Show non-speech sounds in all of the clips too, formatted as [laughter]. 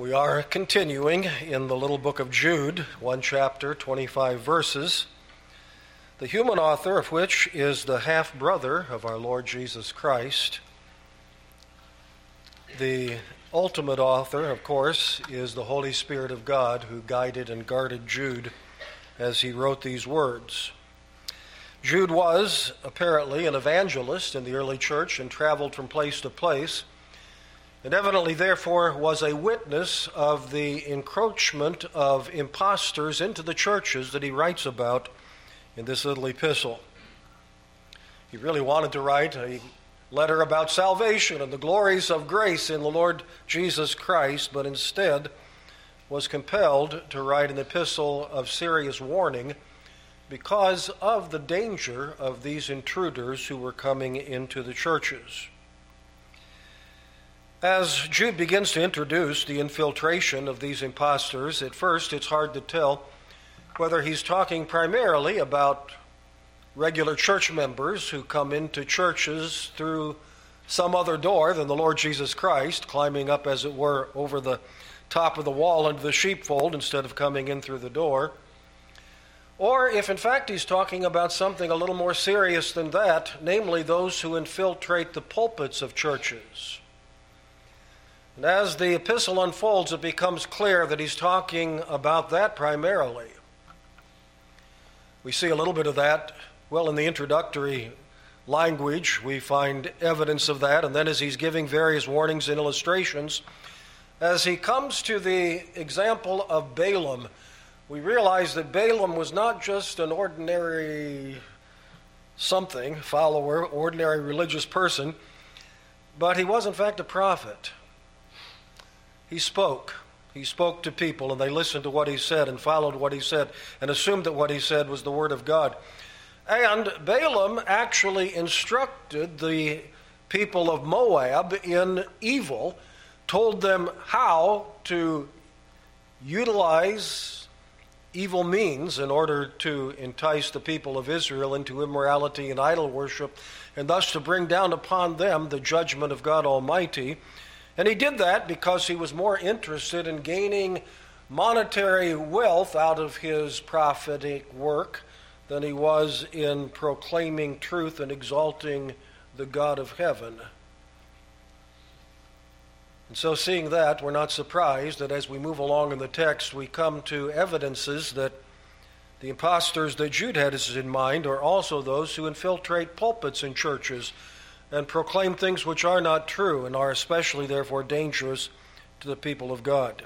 We are continuing in the little book of Jude, one chapter, 25 verses, the human author of which is the half brother of our Lord Jesus Christ. The ultimate author, of course, is the Holy Spirit of God who guided and guarded Jude as he wrote these words. Jude was apparently an evangelist in the early church and traveled from place to place and evidently, therefore, was a witness of the encroachment of impostors into the churches that he writes about in this little epistle. He really wanted to write a letter about salvation and the glories of grace in the Lord Jesus Christ, but instead was compelled to write an epistle of serious warning because of the danger of these intruders who were coming into the churches. As Jude begins to introduce the infiltration of these impostors, at first it's hard to tell whether he's talking primarily about regular church members who come into churches through some other door than the Lord Jesus Christ, climbing up, as it were, over the top of the wall into the sheepfold instead of coming in through the door. Or if in fact he's talking about something a little more serious than that, namely those who infiltrate the pulpits of churches and as the epistle unfolds, it becomes clear that he's talking about that primarily. We see a little bit of that, well, in the introductory language, we find evidence of that, and then as he's giving various warnings and illustrations, as he comes to the example of Balaam, we realize that Balaam was not just an ordinary something, follower, ordinary religious person, but he was in fact a prophet. He spoke. He spoke to people, and they listened to what he said and followed what he said and assumed that what he said was the word of God. And Balaam actually instructed the people of Moab in evil, told them how to utilize evil means in order to entice the people of Israel into immorality and idol worship, and thus to bring down upon them the judgment of God Almighty. And he did that because he was more interested in gaining monetary wealth out of his prophetic work than he was in proclaiming truth and exalting the God of heaven. And so, seeing that, we're not surprised that as we move along in the text, we come to evidences that the impostors that Jude had in mind are also those who infiltrate pulpits in churches and proclaim things which are not true and are especially, therefore, dangerous to the people of God.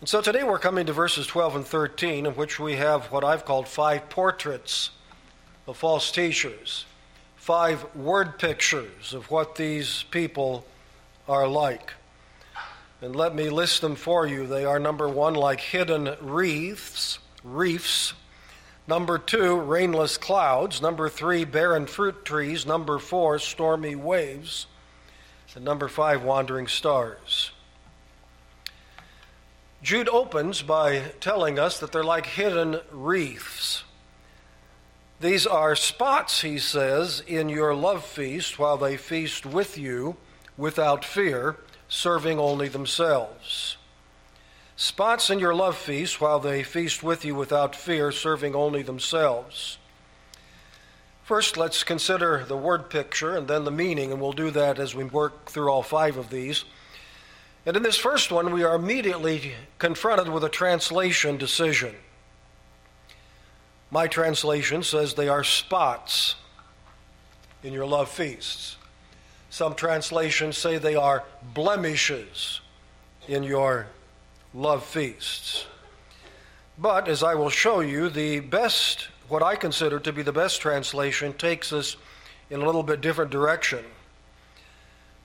And so today we're coming to verses 12 and 13, in which we have what I've called five portraits of false teachers, five word pictures of what these people are like. And let me list them for you. They are number one, like hidden wreaths, reefs Number two, rainless clouds. Number three, barren fruit trees. Number four, stormy waves. And number five, wandering stars. Jude opens by telling us that they're like hidden wreaths. These are spots, he says, in your love feast while they feast with you without fear, serving only themselves spots in your love feast while they feast with you without fear, serving only themselves. First, let's consider the word picture and then the meaning, and we'll do that as we work through all five of these. And in this first one, we are immediately confronted with a translation decision. My translation says they are spots in your love feasts. Some translations say they are blemishes in your love feasts. But as I will show you, the best, what I consider to be the best translation, takes us in a little bit different direction.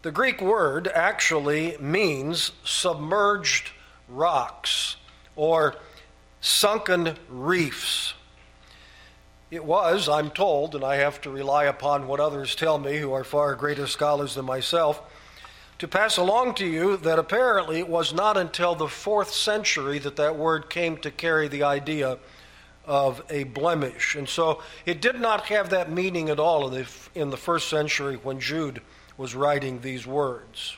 The Greek word actually means submerged rocks or sunken reefs. It was, I'm told, and I have to rely upon what others tell me who are far greater scholars than myself to pass along to you that apparently it was not until the fourth century that that word came to carry the idea of a blemish. And so it did not have that meaning at all in the, first century when Jude was writing these words.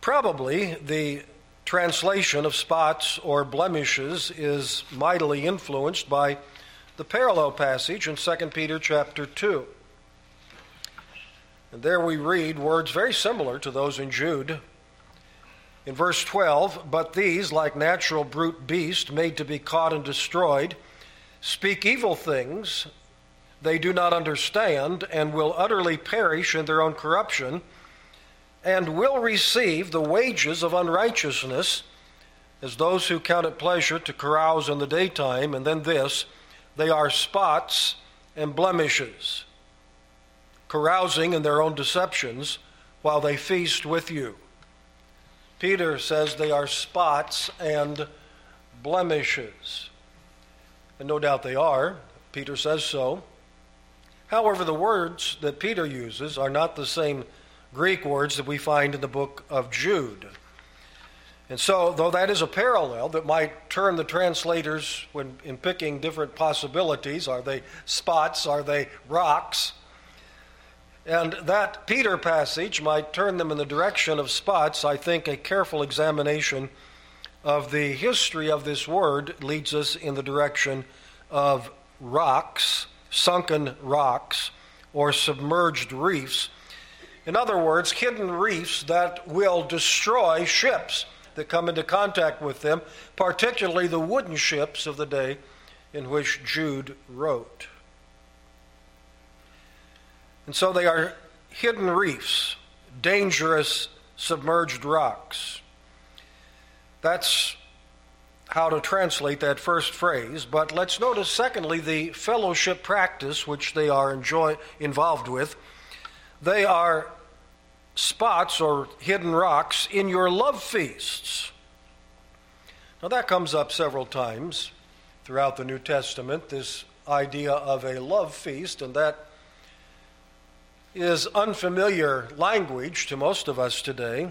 Probably the translation of spots or blemishes is mightily influenced by the parallel passage in 2 Peter chapter 2. And there we read words very similar to those in Jude. In verse 12, but these, like natural brute beasts made to be caught and destroyed, speak evil things they do not understand and will utterly perish in their own corruption and will receive the wages of unrighteousness as those who count it pleasure to carouse in the daytime, and then this they are spots and blemishes, carousing in their own deceptions while they feast with you. Peter says they are spots and blemishes. And no doubt they are. Peter says so. However, the words that Peter uses are not the same Greek words that we find in the book of Jude. And so, though that is a parallel that might turn the translators when in picking different possibilities, are they spots, are they rocks? And that Peter passage might turn them in the direction of spots. I think a careful examination of the history of this word leads us in the direction of rocks sunken rocks or submerged reefs. In other words, hidden reefs that will destroy ships that come into contact with them, particularly the wooden ships of the day in which Jude wrote. And so they are hidden reefs, dangerous submerged rocks. That's how to translate that first phrase, but let's notice, secondly, the fellowship practice which they are enjoy, involved with. They are spots or hidden rocks in your love feasts. Now, that comes up several times throughout the New Testament, this idea of a love feast, and that is unfamiliar language to most of us today.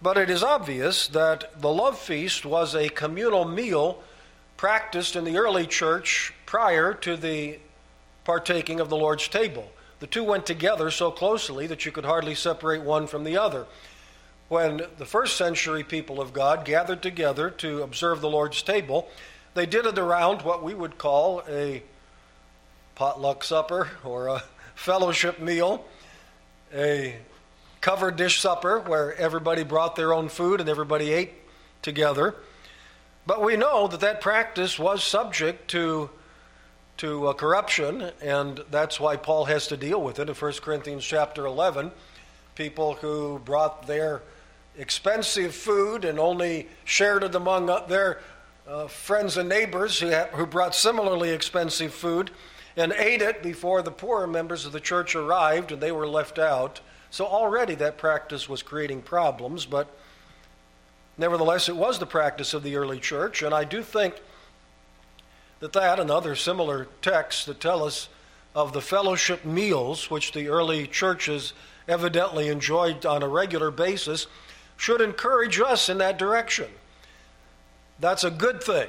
But it is obvious that the love feast was a communal meal practiced in the early church prior to the partaking of the Lord's table. The two went together so closely that you could hardly separate one from the other. When the first century people of God gathered together to observe the Lord's table, they did it around what we would call a potluck supper or a fellowship meal, a covered dish supper where everybody brought their own food and everybody ate together. But we know that that practice was subject to, to uh, corruption, and that's why Paul has to deal with it in 1 Corinthians chapter 11. People who brought their expensive food and only shared it among uh, their uh, friends and neighbors who, who brought similarly expensive food and ate it before the poorer members of the church arrived and they were left out. So already that practice was creating problems, but nevertheless, it was the practice of the early church, and I do think that that and other similar texts that tell us of the fellowship meals which the early churches evidently enjoyed on a regular basis should encourage us in that direction. That's a good thing.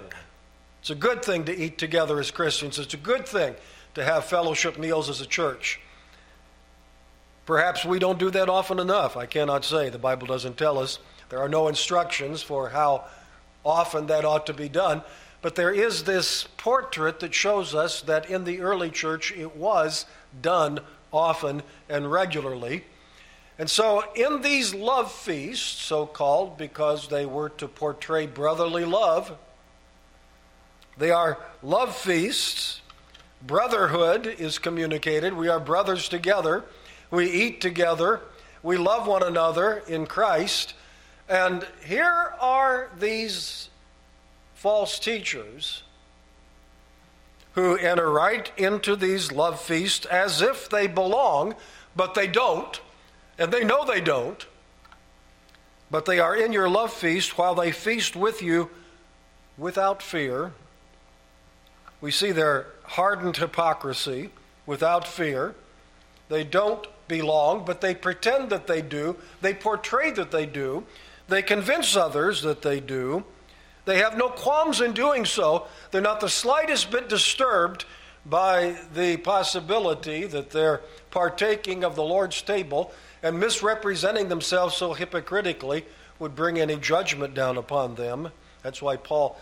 It's a good thing to eat together as Christians. It's a good thing to have fellowship meals as a church. Perhaps we don't do that often enough. I cannot say. The Bible doesn't tell us. There are no instructions for how often that ought to be done. But there is this portrait that shows us that in the early church it was done often and regularly. And so, in these love feasts, so called because they were to portray brotherly love, they are love feasts. Brotherhood is communicated. We are brothers together. We eat together. We love one another in Christ. And here are these false teachers who enter right into these love feasts as if they belong, but they don't. And they know they don't. But they are in your love feast while they feast with you without fear. We see their hardened hypocrisy without fear. They don't belong, but they pretend that they do. They portray that they do. They convince others that they do. They have no qualms in doing so. They're not the slightest bit disturbed by the possibility that they're partaking of the Lord's table and misrepresenting themselves so hypocritically would bring any judgment down upon them. That's why Paul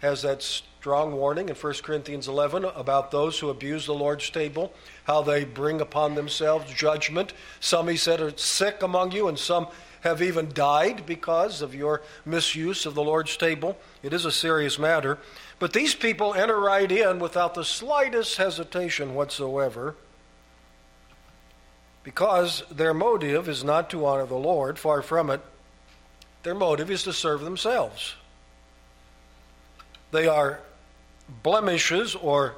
has that strong warning in 1 Corinthians 11 about those who abuse the Lord's table, how they bring upon themselves judgment. Some, he said, are sick among you, and some have even died because of your misuse of the Lord's table. It is a serious matter. But these people enter right in without the slightest hesitation whatsoever because their motive is not to honor the Lord, far from it. Their motive is to serve themselves. They are blemishes or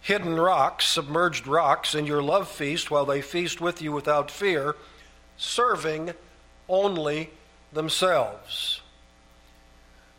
hidden rocks, submerged rocks in your love feast while they feast with you without fear, serving only themselves.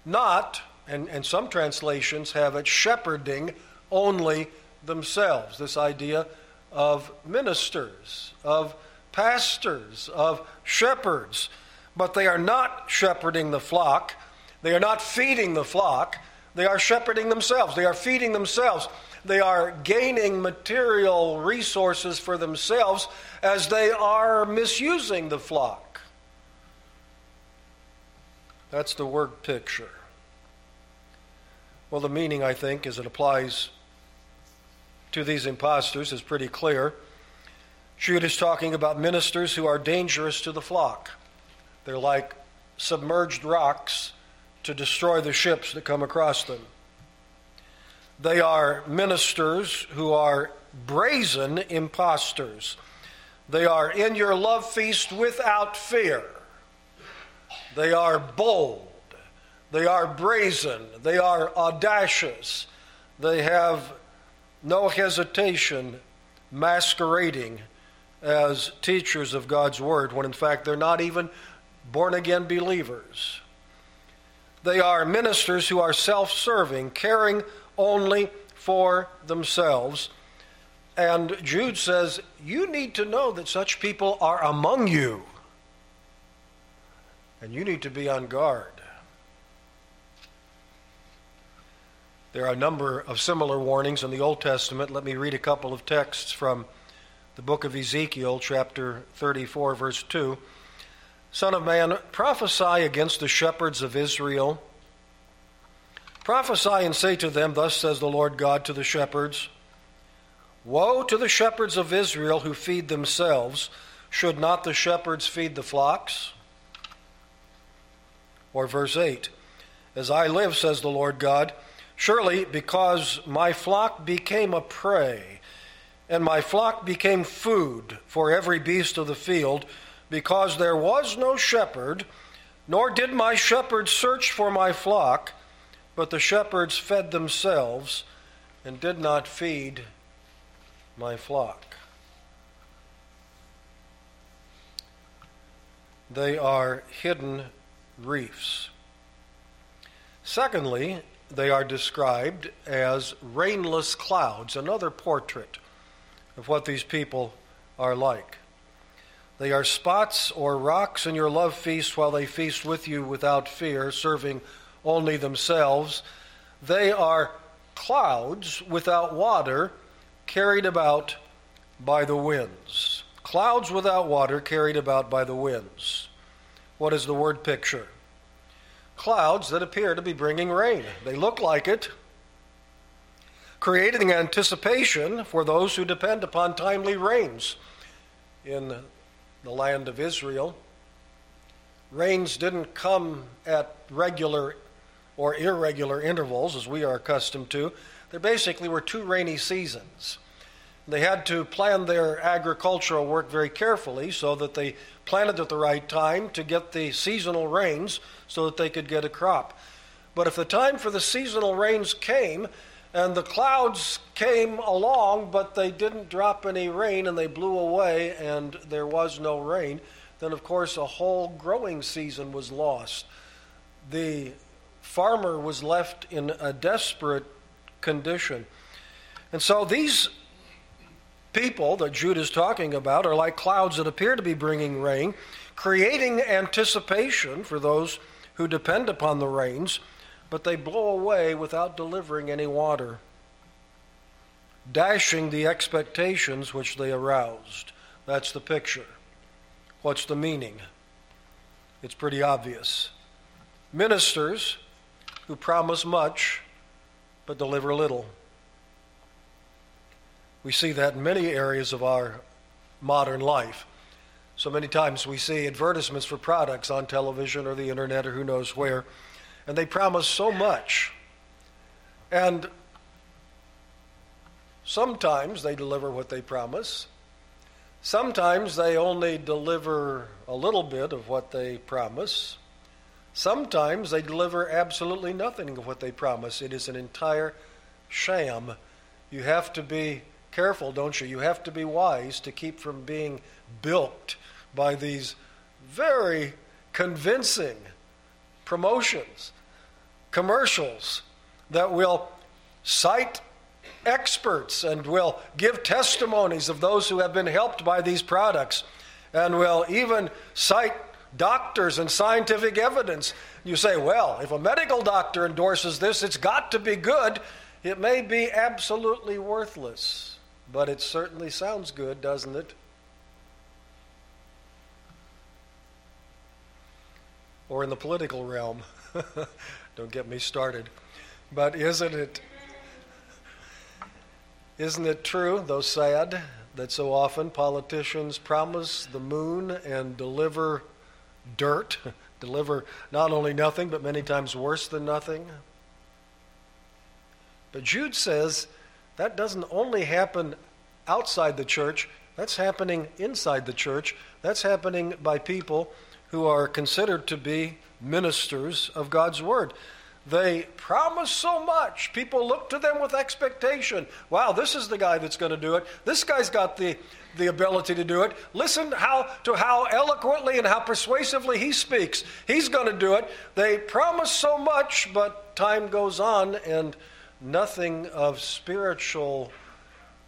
Not, and, and some translations have it, shepherding only themselves. This idea of ministers, of pastors, of shepherds. But they are not shepherding the flock. They are not feeding the flock. They are shepherding themselves. They are feeding themselves. They are gaining material resources for themselves as they are misusing the flock. That's the word picture. Well, the meaning, I think, as it applies to these impostors is pretty clear. Jude is talking about ministers who are dangerous to the flock. They're like submerged rocks to destroy the ships that come across them. They are ministers who are brazen impostors. They are in your love feast without fear. They are bold. They are brazen. They are audacious. They have no hesitation masquerading as teachers of God's Word when in fact they're not even born again believers. They are ministers who are self serving, caring only for themselves. And Jude says, You need to know that such people are among you. And you need to be on guard. There are a number of similar warnings in the Old Testament. Let me read a couple of texts from the book of Ezekiel, chapter 34, verse 2. Son of man, prophesy against the shepherds of Israel. Prophesy and say to them, Thus says the Lord God to the shepherds Woe to the shepherds of Israel who feed themselves. Should not the shepherds feed the flocks? Or verse 8 As I live, says the Lord God, surely because my flock became a prey, and my flock became food for every beast of the field, because there was no shepherd, nor did my shepherds search for my flock, but the shepherds fed themselves and did not feed my flock. They are hidden reefs. Secondly, they are described as rainless clouds, another portrait of what these people are like. They are spots or rocks in your love feast while they feast with you without fear, serving only themselves. They are clouds without water carried about by the winds. Clouds without water carried about by the winds. What is the word picture? Clouds that appear to be bringing rain. They look like it, creating anticipation for those who depend upon timely rains in the land of Israel. Rains didn't come at regular or irregular intervals as we are accustomed to. There basically were two rainy seasons. They had to plan their agricultural work very carefully so that they planted at the right time to get the seasonal rains so that they could get a crop. But if the time for the seasonal rains came and the clouds came along, but they didn't drop any rain and they blew away and there was no rain, then of course a whole growing season was lost. The farmer was left in a desperate condition. And so these people that Jude is talking about are like clouds that appear to be bringing rain, creating anticipation for those who depend upon the rains, but they blow away without delivering any water. dashing the expectations which they aroused. That's the picture. What's the meaning? It's pretty obvious. Ministers who promise much but deliver little. We see that in many areas of our modern life. So many times we see advertisements for products on television or the internet or who knows where, and they promise so much. And sometimes they deliver what they promise. Sometimes they only deliver a little bit of what they promise. Sometimes they deliver absolutely nothing of what they promise. It is an entire sham. You have to be careful, don't you? You have to be wise to keep from being bilked by these very convincing promotions, commercials that will cite experts and will give testimonies of those who have been helped by these products and will even cite doctors and scientific evidence. You say, well, if a medical doctor endorses this, it's got to be good. It may be absolutely worthless, but it certainly sounds good, doesn't it? Or in the political realm. [laughs] Don't get me started. But isn't it isn't it true, though sad, that so often politicians promise the moon and deliver dirt, [laughs] deliver not only nothing, but many times worse than nothing. But Jude says that doesn't only happen outside the church, that's happening inside the church. That's happening by people who are considered to be ministers of God's Word. They promise so much. People look to them with expectation. Wow, this is the guy that's going to do it. This guy's got the the ability to do it. Listen how, to how eloquently and how persuasively he speaks. He's going to do it. They promise so much, but time goes on and nothing of spiritual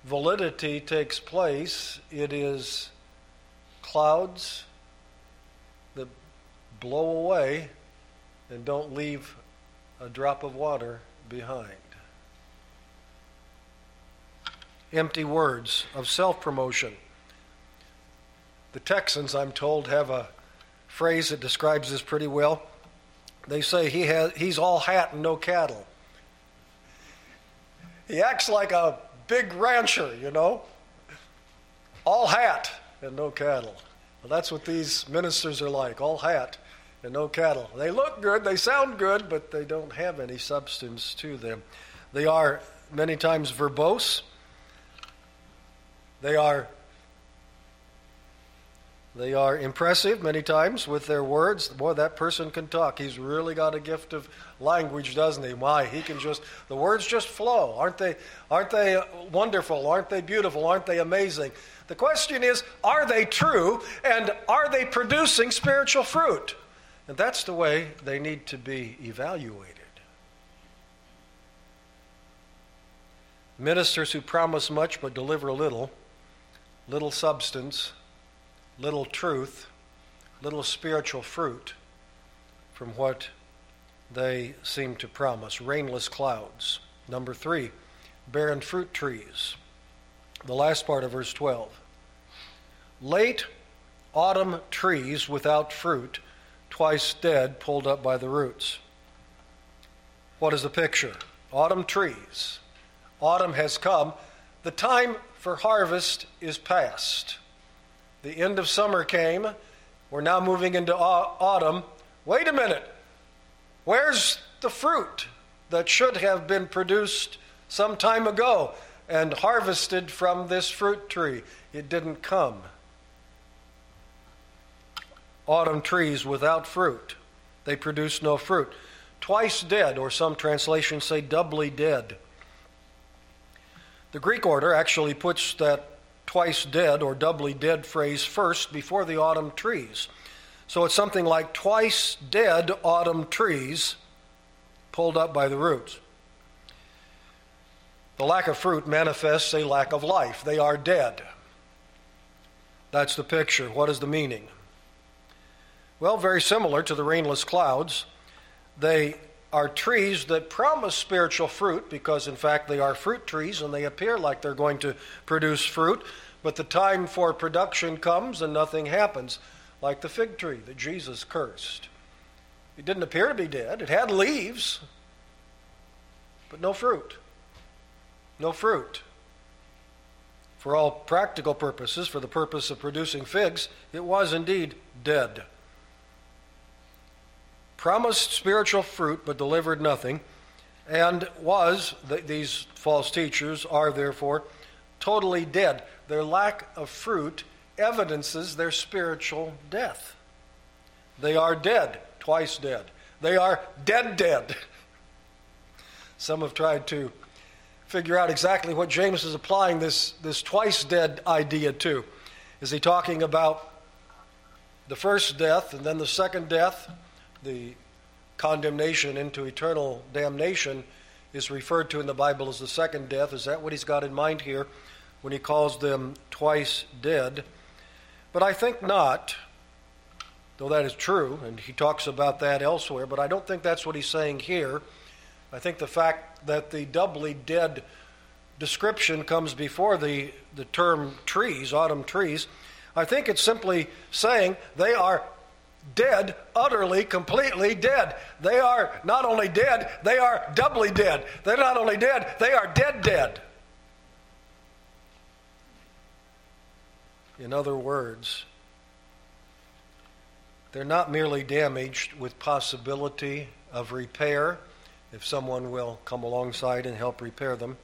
validity takes place. It is clouds blow away and don't leave a drop of water behind empty words of self promotion. The Texans, I'm told, have a phrase that describes this pretty well. They say he has, he's all hat and no cattle. He acts like a big rancher, you know, all hat and no cattle. Well, that's what these ministers are like all hat and no cattle. They look good, they sound good, but they don't have any substance to them. They are many times verbose they are they are impressive many times with their words. Boy, that person can talk. He's really got a gift of language, doesn't he? Why? He can just the words just flow. Aren't they aren't they wonderful? Aren't they beautiful? Aren't they amazing? The question is, are they true and are they producing spiritual fruit? And that's the way they need to be evaluated. Ministers who promise much but deliver little little substance, little truth, little spiritual fruit from what they seem to promise. Rainless clouds. Number three, barren fruit trees. The last part of verse 12. Late autumn trees without fruit, twice dead, pulled up by the roots. What is the picture? Autumn trees. Autumn has come. The time for harvest is past. The end of summer came. We're now moving into autumn. Wait a minute. Where's the fruit that should have been produced some time ago and harvested from this fruit tree? It didn't come. Autumn trees without fruit, they produce no fruit. Twice dead, or some translations say doubly dead. The Greek order actually puts that twice dead or doubly dead phrase first before the autumn trees. So it's something like twice dead autumn trees pulled up by the roots. The lack of fruit manifests a lack of life. They are dead. That's the picture. What is the meaning? Well, very similar to the rainless clouds. They are trees that promise spiritual fruit because, in fact, they are fruit trees and they appear like they're going to produce fruit, but the time for production comes and nothing happens, like the fig tree that Jesus cursed. It didn't appear to be dead, it had leaves, but no fruit. No fruit. For all practical purposes, for the purpose of producing figs, it was indeed dead promised spiritual fruit but delivered nothing, and was, these false teachers are therefore totally dead. Their lack of fruit evidences their spiritual death. They are dead, twice dead. They are dead, dead. [laughs] Some have tried to figure out exactly what James is applying this, this twice dead idea to. Is he talking about the first death and then the second death? The condemnation into eternal damnation is referred to in the Bible as the second death. Is that what he's got in mind here when he calls them twice dead? But I think not, though that is true, and he talks about that elsewhere, but I don't think that's what he's saying here. I think the fact that the doubly dead description comes before the, the term trees, autumn trees, I think it's simply saying they are dead, utterly, completely dead. They are not only dead, they are doubly dead. They're not only dead, they are dead, dead. In other words, they're not merely damaged with possibility of repair, if someone will come alongside and help repair them.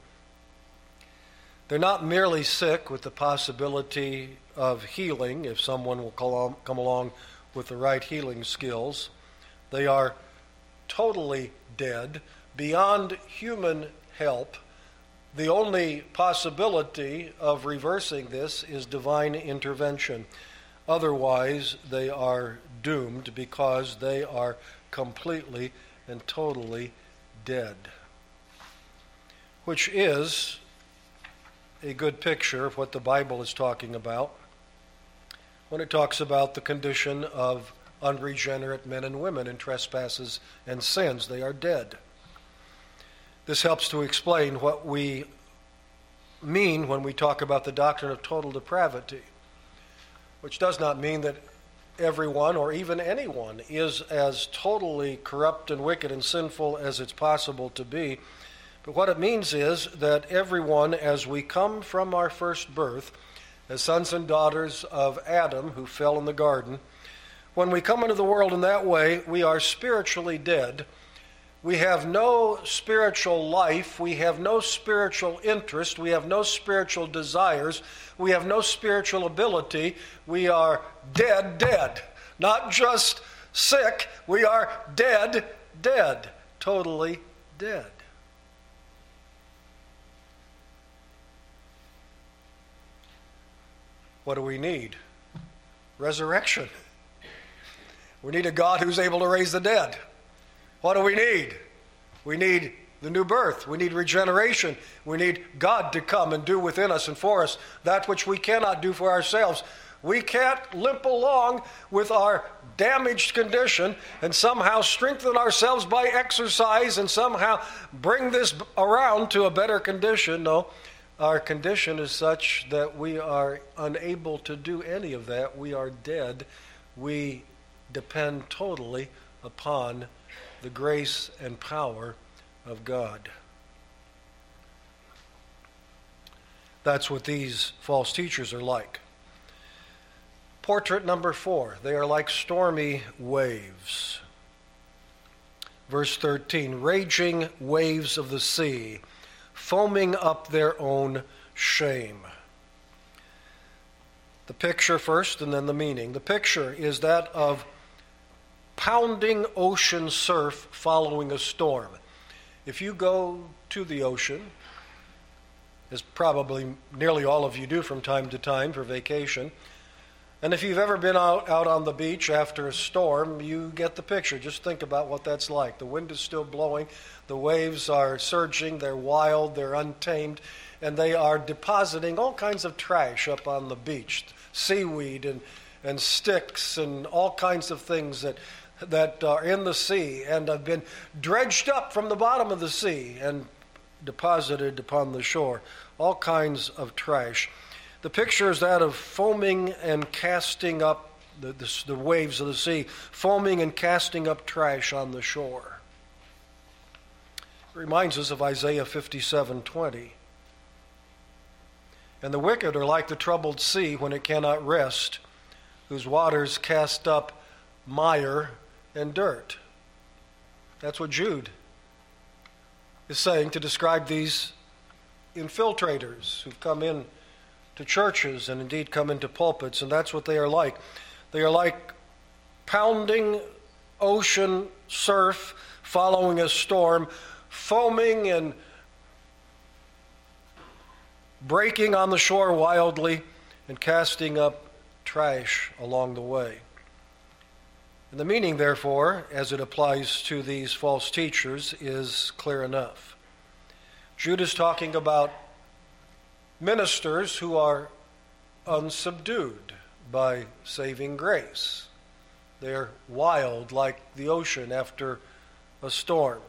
They're not merely sick with the possibility of healing, if someone will come along with the right healing skills. They are totally dead, beyond human help. The only possibility of reversing this is divine intervention. Otherwise, they are doomed because they are completely and totally dead. Which is a good picture of what the Bible is talking about when it talks about the condition of unregenerate men and women in trespasses and sins. They are dead. This helps to explain what we mean when we talk about the doctrine of total depravity, which does not mean that everyone or even anyone is as totally corrupt and wicked and sinful as it's possible to be. But what it means is that everyone, as we come from our first birth, as sons and daughters of Adam who fell in the garden. When we come into the world in that way, we are spiritually dead. We have no spiritual life. We have no spiritual interest. We have no spiritual desires. We have no spiritual ability. We are dead, dead. Not just sick, we are dead, dead. Totally dead. What do we need? Resurrection. We need a God who's able to raise the dead. What do we need? We need the new birth. We need regeneration. We need God to come and do within us and for us that which we cannot do for ourselves. We can't limp along with our damaged condition and somehow strengthen ourselves by exercise and somehow bring this around to a better condition. No, our condition is such that we are unable to do any of that. We are dead. We depend totally upon the grace and power of God. That's what these false teachers are like. Portrait number four they are like stormy waves. Verse 13 raging waves of the sea foaming up their own shame. The picture first and then the meaning. The picture is that of pounding ocean surf following a storm. If you go to the ocean, as probably nearly all of you do from time to time for vacation, and if you've ever been out, out on the beach after a storm, you get the picture. Just think about what that's like. The wind is still blowing, the waves are surging, they're wild, they're untamed, and they are depositing all kinds of trash up on the beach seaweed and, and sticks and all kinds of things that that are in the sea and have been dredged up from the bottom of the sea and deposited upon the shore. All kinds of trash. The picture is that of foaming and casting up the, the, the waves of the sea, foaming and casting up trash on the shore. It reminds us of Isaiah 57 20. And the wicked are like the troubled sea when it cannot rest, whose waters cast up mire and dirt. That's what Jude is saying to describe these infiltrators who've come in to churches and indeed come into pulpits, and that's what they are like. They are like pounding ocean surf following a storm, foaming and breaking on the shore wildly and casting up trash along the way. And the meaning, therefore, as it applies to these false teachers, is clear enough. Jude is talking about ministers who are unsubdued by saving grace. They're wild like the ocean after a storm.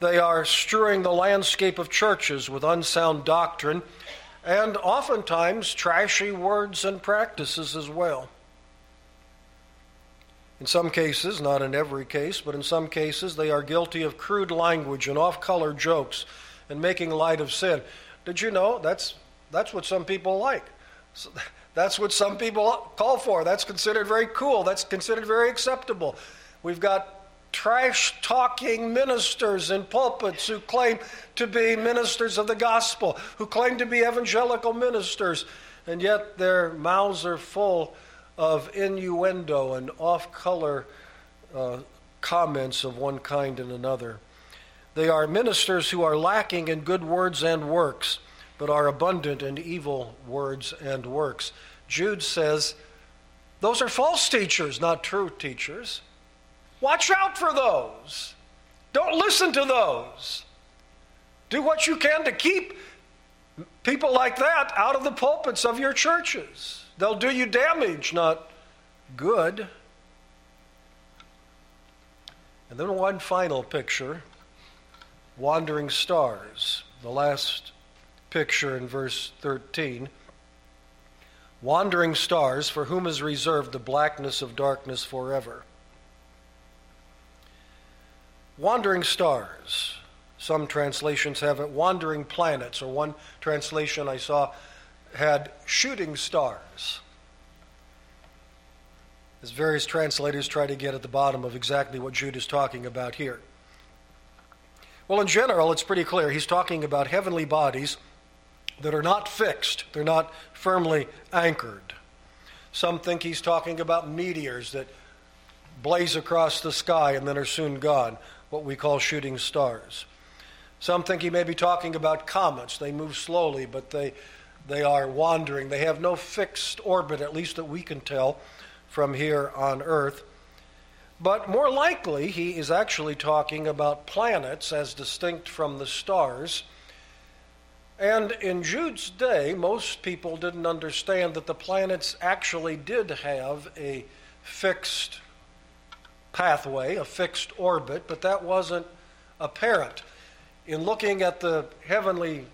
They are strewing the landscape of churches with unsound doctrine and oftentimes trashy words and practices as well. In some cases, not in every case, but in some cases, they are guilty of crude language and off color jokes and making light of sin. Did you know that's, that's what some people like? So [laughs] that's what some people call for. That's considered very cool. That's considered very acceptable. We've got trash talking ministers in pulpits who claim to be ministers of the gospel, who claim to be evangelical ministers, and yet their mouths are full of innuendo and off color uh, comments of one kind and another. They are ministers who are lacking in good words and works, but are abundant in evil words and works. Jude says, Those are false teachers, not true teachers. Watch out for those. Don't listen to those. Do what you can to keep people like that out of the pulpits of your churches. They'll do you damage, not good. And then one final picture wandering stars. The last picture in verse 13. Wandering stars, for whom is reserved the blackness of darkness forever. Wandering stars. Some translations have it wandering planets, or one translation I saw had shooting stars. As various translators try to get at the bottom of exactly what Jude is talking about here. Well, in general, it's pretty clear. He's talking about heavenly bodies that are not fixed, they're not firmly anchored. Some think he's talking about meteors that blaze across the sky and then are soon gone what we call shooting stars. Some think he may be talking about comets. They move slowly, but they, they are wandering. They have no fixed orbit, at least that we can tell from here on Earth. But more likely, he is actually talking about planets as distinct from the stars. And in Jude's day, most people didn't understand that the planets actually did have a fixed pathway, a fixed orbit, but that wasn't apparent. In looking at the heavenly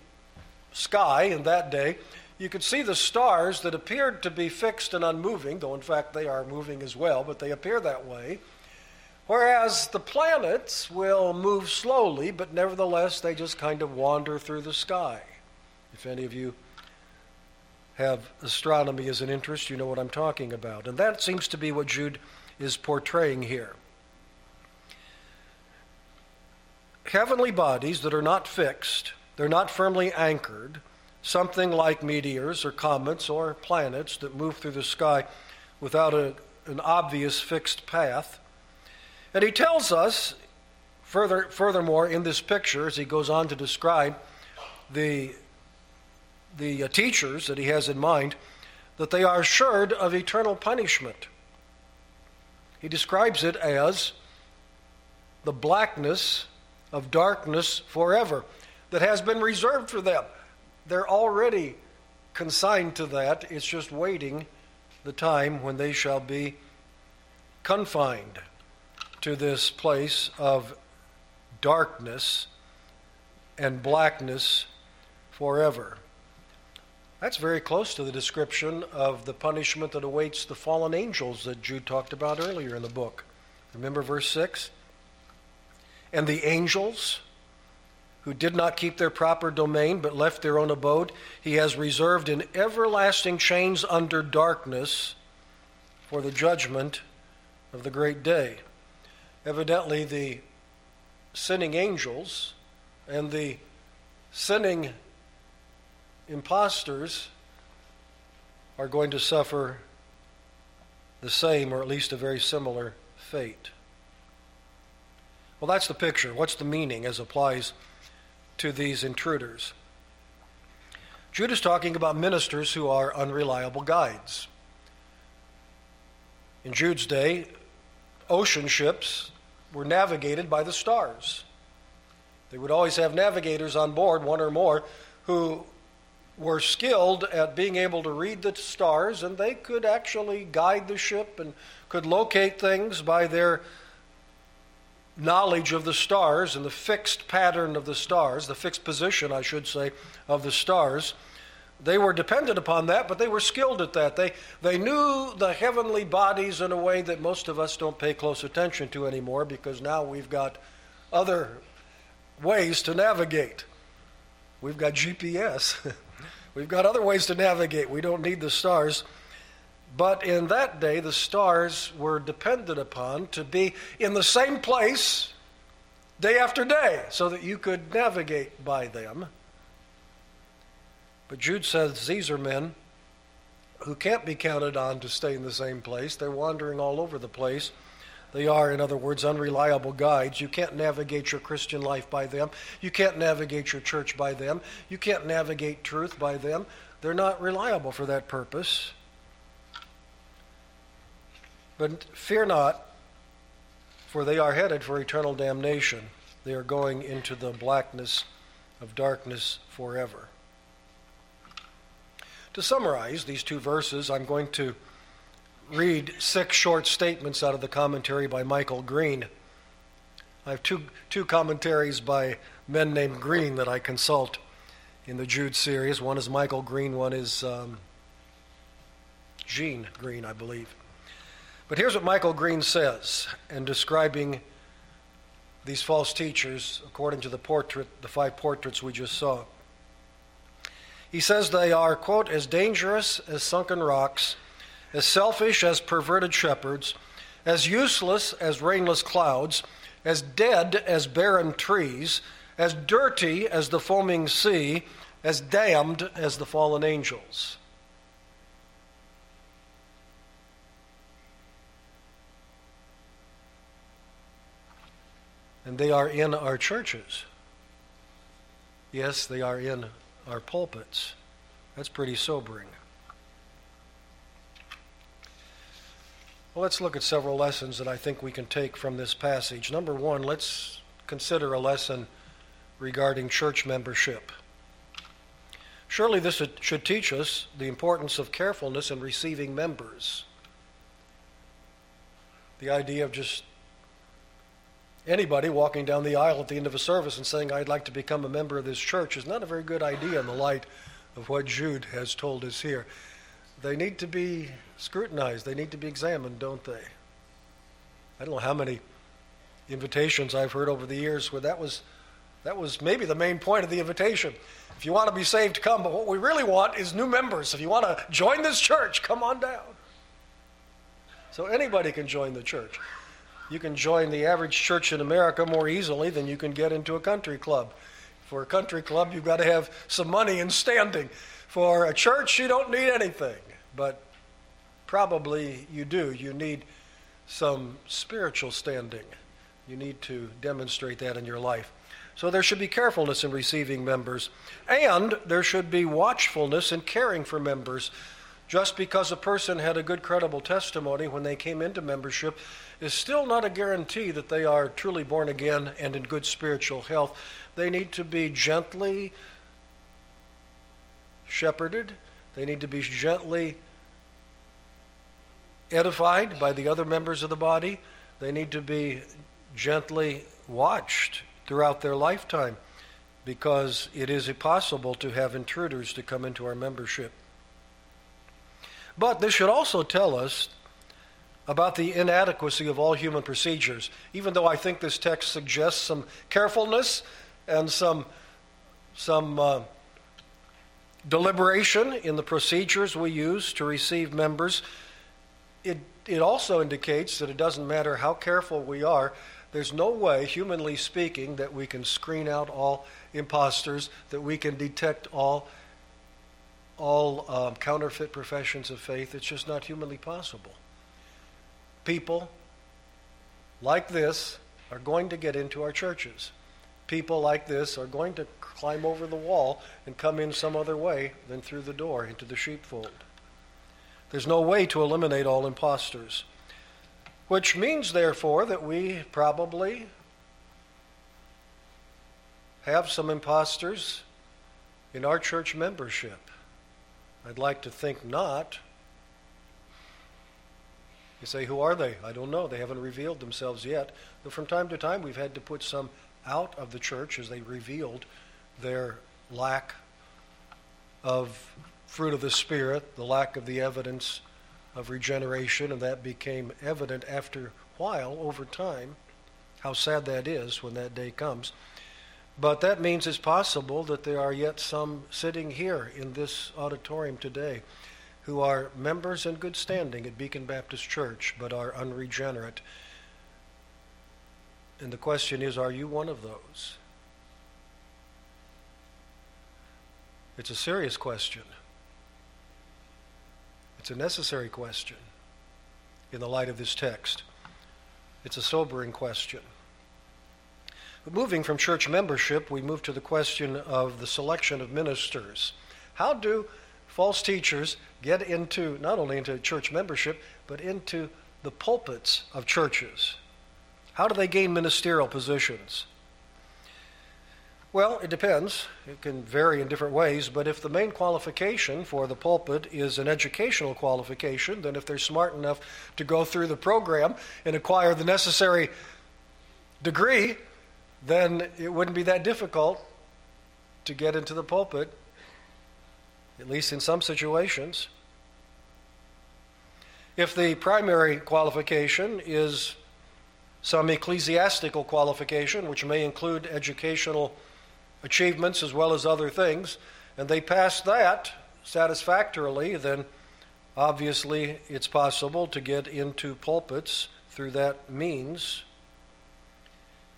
sky in that day, you could see the stars that appeared to be fixed and unmoving, though in fact they are moving as well, but they appear that way. Whereas the planets will move slowly, but nevertheless they just kind of wander through the sky. If any of you have astronomy as an interest, you know what I'm talking about. And that seems to be what Jude is portraying here. Heavenly bodies that are not fixed, they're not firmly anchored, something like meteors or comets or planets that move through the sky without a, an obvious fixed path. And he tells us, further, furthermore, in this picture, as he goes on to describe the, the uh, teachers that he has in mind, that they are assured of eternal punishment. He describes it as the blackness of darkness forever that has been reserved for them. They're already consigned to that. It's just waiting the time when they shall be confined to this place of darkness and blackness forever. That's very close to the description of the punishment that awaits the fallen angels that Jude talked about earlier in the book. Remember verse 6? And the angels who did not keep their proper domain but left their own abode, he has reserved in everlasting chains under darkness for the judgment of the great day. Evidently, the sinning angels and the sinning impostors are going to suffer the same, or at least a very similar fate. Well, that's the picture. What's the meaning as applies to these intruders? Jude is talking about ministers who are unreliable guides. In Jude's day, ocean ships were navigated by the stars. They would always have navigators on board, one or more, who were skilled at being able to read the stars, and they could actually guide the ship and could locate things by their knowledge of the stars and the fixed pattern of the stars, the fixed position, I should say, of the stars. They were dependent upon that, but they were skilled at that. They, they knew the heavenly bodies in a way that most of us don't pay close attention to anymore because now we've got other ways to navigate. We've got GPS. [laughs] We've got other ways to navigate. We don't need the stars. But in that day, the stars were depended upon to be in the same place day after day so that you could navigate by them. But Jude says these are men who can't be counted on to stay in the same place. They're wandering all over the place. They are, in other words, unreliable guides. You can't navigate your Christian life by them. You can't navigate your church by them. You can't navigate truth by them. They're not reliable for that purpose. But fear not, for they are headed for eternal damnation. They are going into the blackness of darkness forever. To summarize these two verses, I'm going to read six short statements out of the commentary by Michael Green. I have two, two commentaries by men named Green that I consult in the Jude series. One is Michael Green, one is um, Gene Green, I believe. But here's what Michael Green says in describing these false teachers according to the portrait, the five portraits we just saw. He says they are, quote, as dangerous as sunken rocks as selfish as perverted shepherds, as useless as rainless clouds, as dead as barren trees, as dirty as the foaming sea, as damned as the fallen angels. And they are in our churches. Yes, they are in our pulpits. That's pretty sobering. Well, let's look at several lessons that I think we can take from this passage. Number one, let's consider a lesson regarding church membership. Surely this should teach us the importance of carefulness in receiving members. The idea of just anybody walking down the aisle at the end of a service and saying, I'd like to become a member of this church, is not a very good idea in the light of what Jude has told us here they need to be scrutinized. They need to be examined, don't they? I don't know how many invitations I've heard over the years where that was that was maybe the main point of the invitation. If you want to be saved, come. But what we really want is new members. If you want to join this church, come on down. So anybody can join the church. You can join the average church in America more easily than you can get into a country club. For a country club, you've got to have some money and standing. For a church, you don't need anything but probably you do. You need some spiritual standing. You need to demonstrate that in your life. So there should be carefulness in receiving members, and there should be watchfulness in caring for members. Just because a person had a good, credible testimony when they came into membership is still not a guarantee that they are truly born again and in good spiritual health. They need to be gently shepherded, they need to be gently edified by the other members of the body. They need to be gently watched throughout their lifetime because it is impossible to have intruders to come into our membership. But this should also tell us about the inadequacy of all human procedures, even though I think this text suggests some carefulness and some, some uh, deliberation in the procedures we use to receive members. It, it also indicates that it doesn't matter how careful we are, there's no way, humanly speaking, that we can screen out all imposters, that we can detect all, all um, counterfeit professions of faith. It's just not humanly possible. People like this are going to get into our churches. People like this are going to climb over the wall and come in some other way than through the door into the sheepfold. There's no way to eliminate all impostors. Which means, therefore, that we probably have some impostors in our church membership. I'd like to think not. You say, who are they? I don't know. They haven't revealed themselves yet. But from time to time, we've had to put some out of the church as they revealed their lack of fruit of the Spirit, the lack of the evidence of regeneration, and that became evident after a while, over time. How sad that is when that day comes. But that means it's possible that there are yet some sitting here in this auditorium today who are members in good standing at Beacon Baptist Church but are unregenerate. And the question is are you one of those? It's a serious question. It's a necessary question in the light of this text. It's a sobering question. But moving from church membership, we move to the question of the selection of ministers. How do false teachers get into not only into church membership, but into the pulpits of churches? How do they gain ministerial positions? Well, it depends. It can vary in different ways, but if the main qualification for the pulpit is an educational qualification, then if they're smart enough to go through the program and acquire the necessary degree, then it wouldn't be that difficult to get into the pulpit, at least in some situations. If the primary qualification is some ecclesiastical qualification, which may include educational achievements as well as other things, and they pass that satisfactorily, then obviously it's possible to get into pulpits through that means.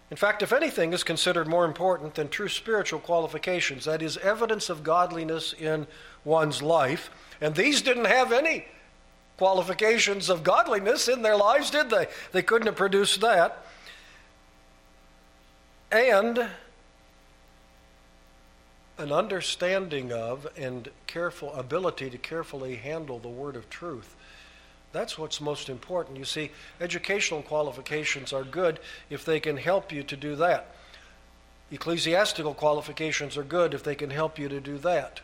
In fact, if anything is considered more important than true spiritual qualifications, that is, evidence of godliness in one's life, and these didn't have any qualifications of godliness in their lives, did they? They couldn't have produced that. And an understanding of and careful ability to carefully handle the word of truth. That's what's most important. You see, educational qualifications are good if they can help you to do that. Ecclesiastical qualifications are good if they can help you to do that.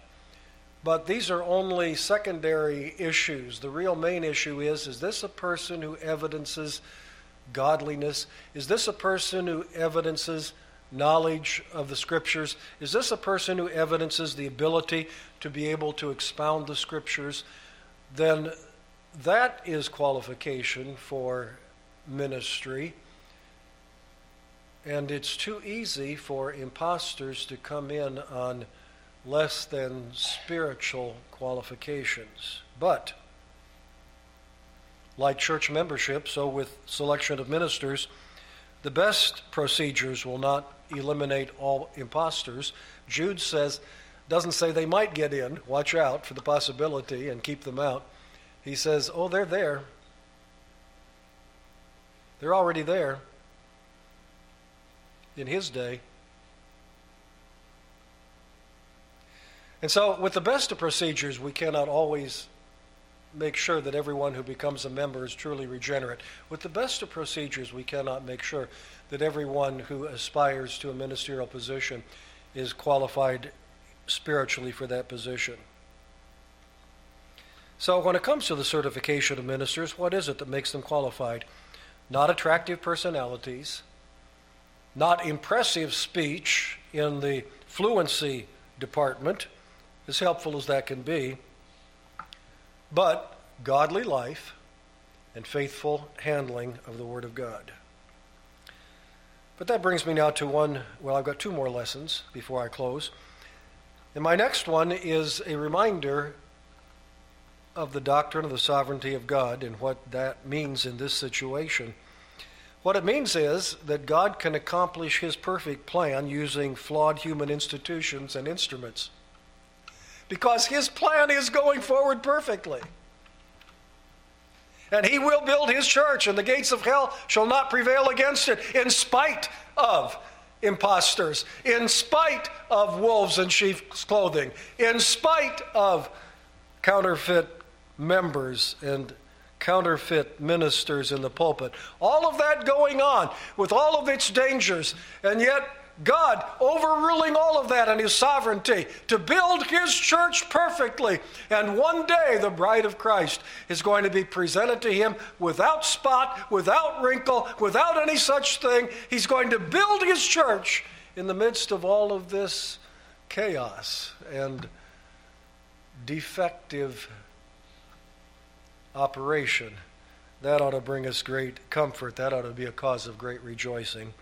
But these are only secondary issues. The real main issue is is this a person who evidences godliness? Is this a person who evidences knowledge of the scriptures? Is this a person who evidences the ability to be able to expound the scriptures? Then that is qualification for ministry. And it's too easy for impostors to come in on less than spiritual qualifications. But, like church membership, so with selection of ministers, the best procedures will not eliminate all impostors. Jude says, doesn't say they might get in, watch out for the possibility and keep them out. He says, oh, they're there. They're already there in his day. And so, with the best of procedures, we cannot always make sure that everyone who becomes a member is truly regenerate. With the best of procedures, we cannot make sure that everyone who aspires to a ministerial position is qualified spiritually for that position. So, when it comes to the certification of ministers, what is it that makes them qualified? Not attractive personalities, not impressive speech in the fluency department, as helpful as that can be, but godly life and faithful handling of the Word of God. But that brings me now to one, well, I've got two more lessons before I close. And my next one is a reminder of the doctrine of the sovereignty of God and what that means in this situation. What it means is that God can accomplish his perfect plan using flawed human institutions and instruments. Because his plan is going forward perfectly. And he will build his church, and the gates of hell shall not prevail against it, in spite of impostors, in spite of wolves in sheep's clothing, in spite of counterfeit members and counterfeit ministers in the pulpit. All of that going on with all of its dangers, and yet God overruling all of that in His sovereignty to build His church perfectly. And one day the bride of Christ is going to be presented to Him without spot, without wrinkle, without any such thing. He's going to build His church in the midst of all of this chaos and defective operation. That ought to bring us great comfort. That ought to be a cause of great rejoicing.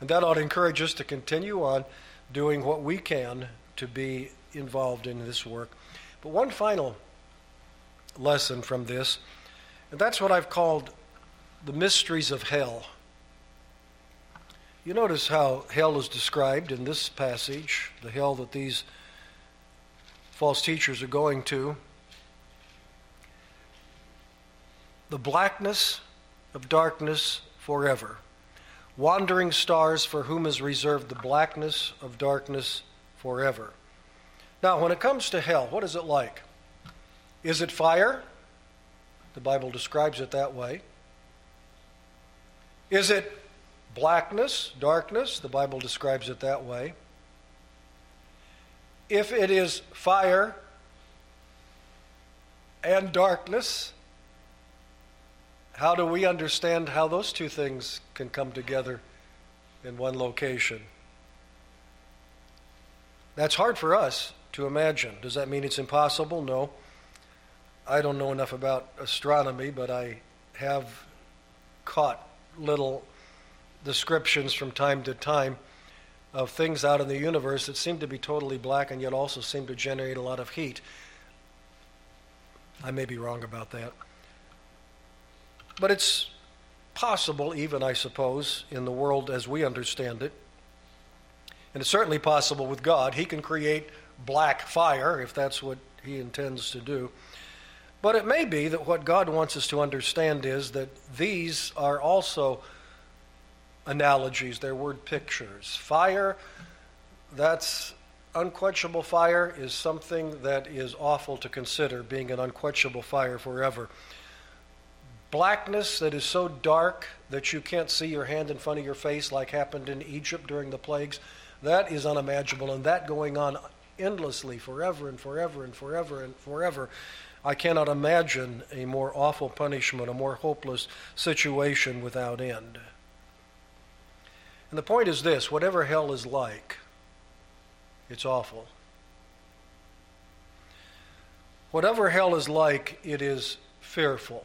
And that ought to encourage us to continue on doing what we can to be involved in this work. But one final lesson from this, and that's what I've called the mysteries of hell. You notice how hell is described in this passage, the hell that these false teachers are going to. The blackness of darkness forever wandering stars for whom is reserved the blackness of darkness forever. Now, when it comes to hell, what is it like? Is it fire? The Bible describes it that way. Is it blackness, darkness? The Bible describes it that way. If it is fire and darkness, how do we understand how those two things can come together in one location? That's hard for us to imagine. Does that mean it's impossible? No. I don't know enough about astronomy, but I have caught little descriptions from time to time of things out in the universe that seem to be totally black and yet also seem to generate a lot of heat. I may be wrong about that. But it's possible, even, I suppose, in the world as we understand it. And it's certainly possible with God. He can create black fire if that's what He intends to do. But it may be that what God wants us to understand is that these are also analogies, they're word pictures. Fire, that's unquenchable fire, is something that is awful to consider, being an unquenchable fire forever blackness that is so dark that you can't see your hand in front of your face, like happened in Egypt during the plagues, that is unimaginable. And that going on endlessly, forever and forever and forever and forever. I cannot imagine a more awful punishment, a more hopeless situation without end. And the point is this whatever hell is like, it's awful. Whatever hell is like, it is fearful.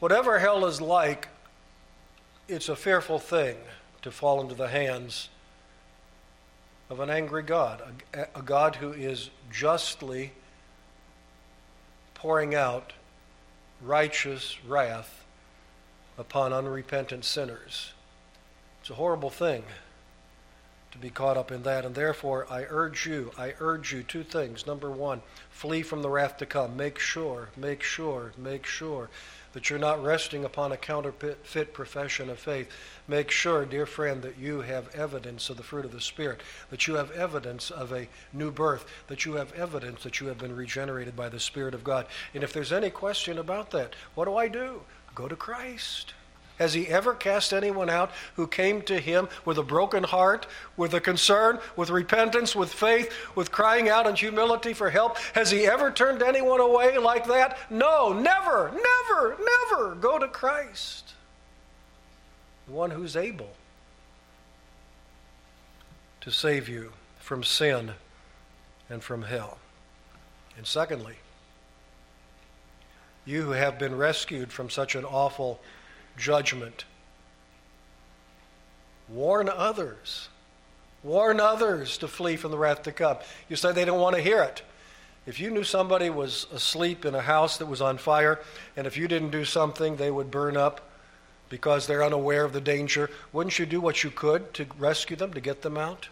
Whatever hell is like, it's a fearful thing to fall into the hands of an angry God, a, a, God who is justly pouring out righteous wrath upon unrepentant sinners. It's a horrible thing to be caught up in that. And therefore, I urge you, I urge you two things. Number one, flee from the wrath to come. Make sure, make sure, make sure that you're not resting upon a counterfeit profession of faith. Make sure, dear friend, that you have evidence of the fruit of the Spirit, that you have evidence of a new birth, that you have evidence that you have been regenerated by the Spirit of God. And if there's any question about that, what do I do? Go to Christ. Has he ever cast anyone out who came to him with a broken heart, with a concern, with repentance, with faith, with crying out in humility for help? Has he ever turned anyone away like that? No, never, never, never. Go to Christ, the one who's able to save you from sin and from hell. And secondly, you who have been rescued from such an awful judgment. Warn others. Warn others to flee from the wrath to come. You say they don't want to hear it. If you knew somebody was asleep in a house that was on fire, and if you didn't do something, they would burn up because they're unaware of the danger, wouldn't you do what you could to rescue them, to get them out?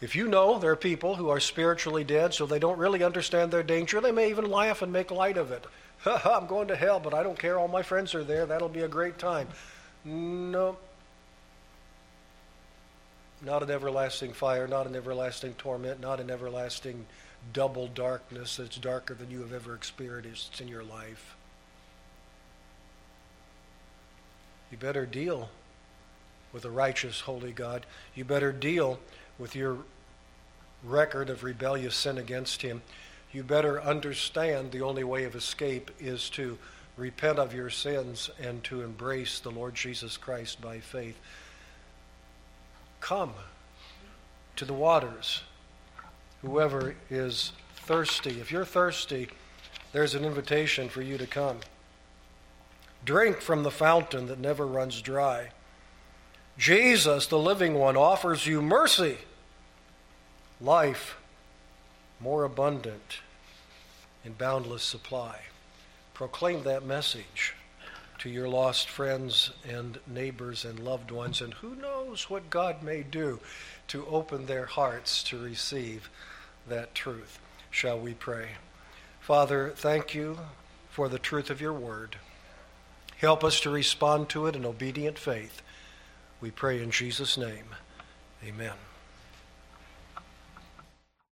If you know there are people who are spiritually dead, so they don't really understand their danger, they may even laugh and make light of it. I'm going to hell, but I don't care. All my friends are there. That'll be a great time. No. Not an everlasting fire, not an everlasting torment, not an everlasting double darkness that's darker than you have ever experienced in your life. You better deal with a righteous, holy God. You better deal with your record of rebellious sin against Him you better understand the only way of escape is to repent of your sins and to embrace the Lord Jesus Christ by faith. Come to the waters, whoever is thirsty. If you're thirsty, there's an invitation for you to come. Drink from the fountain that never runs dry. Jesus, the living one, offers you mercy, life more abundant in boundless supply. Proclaim that message to your lost friends and neighbors and loved ones, and who knows what God may do to open their hearts to receive that truth. Shall we pray? Father, thank you for the truth of your word. Help us to respond to it in obedient faith. We pray in Jesus' name. Amen.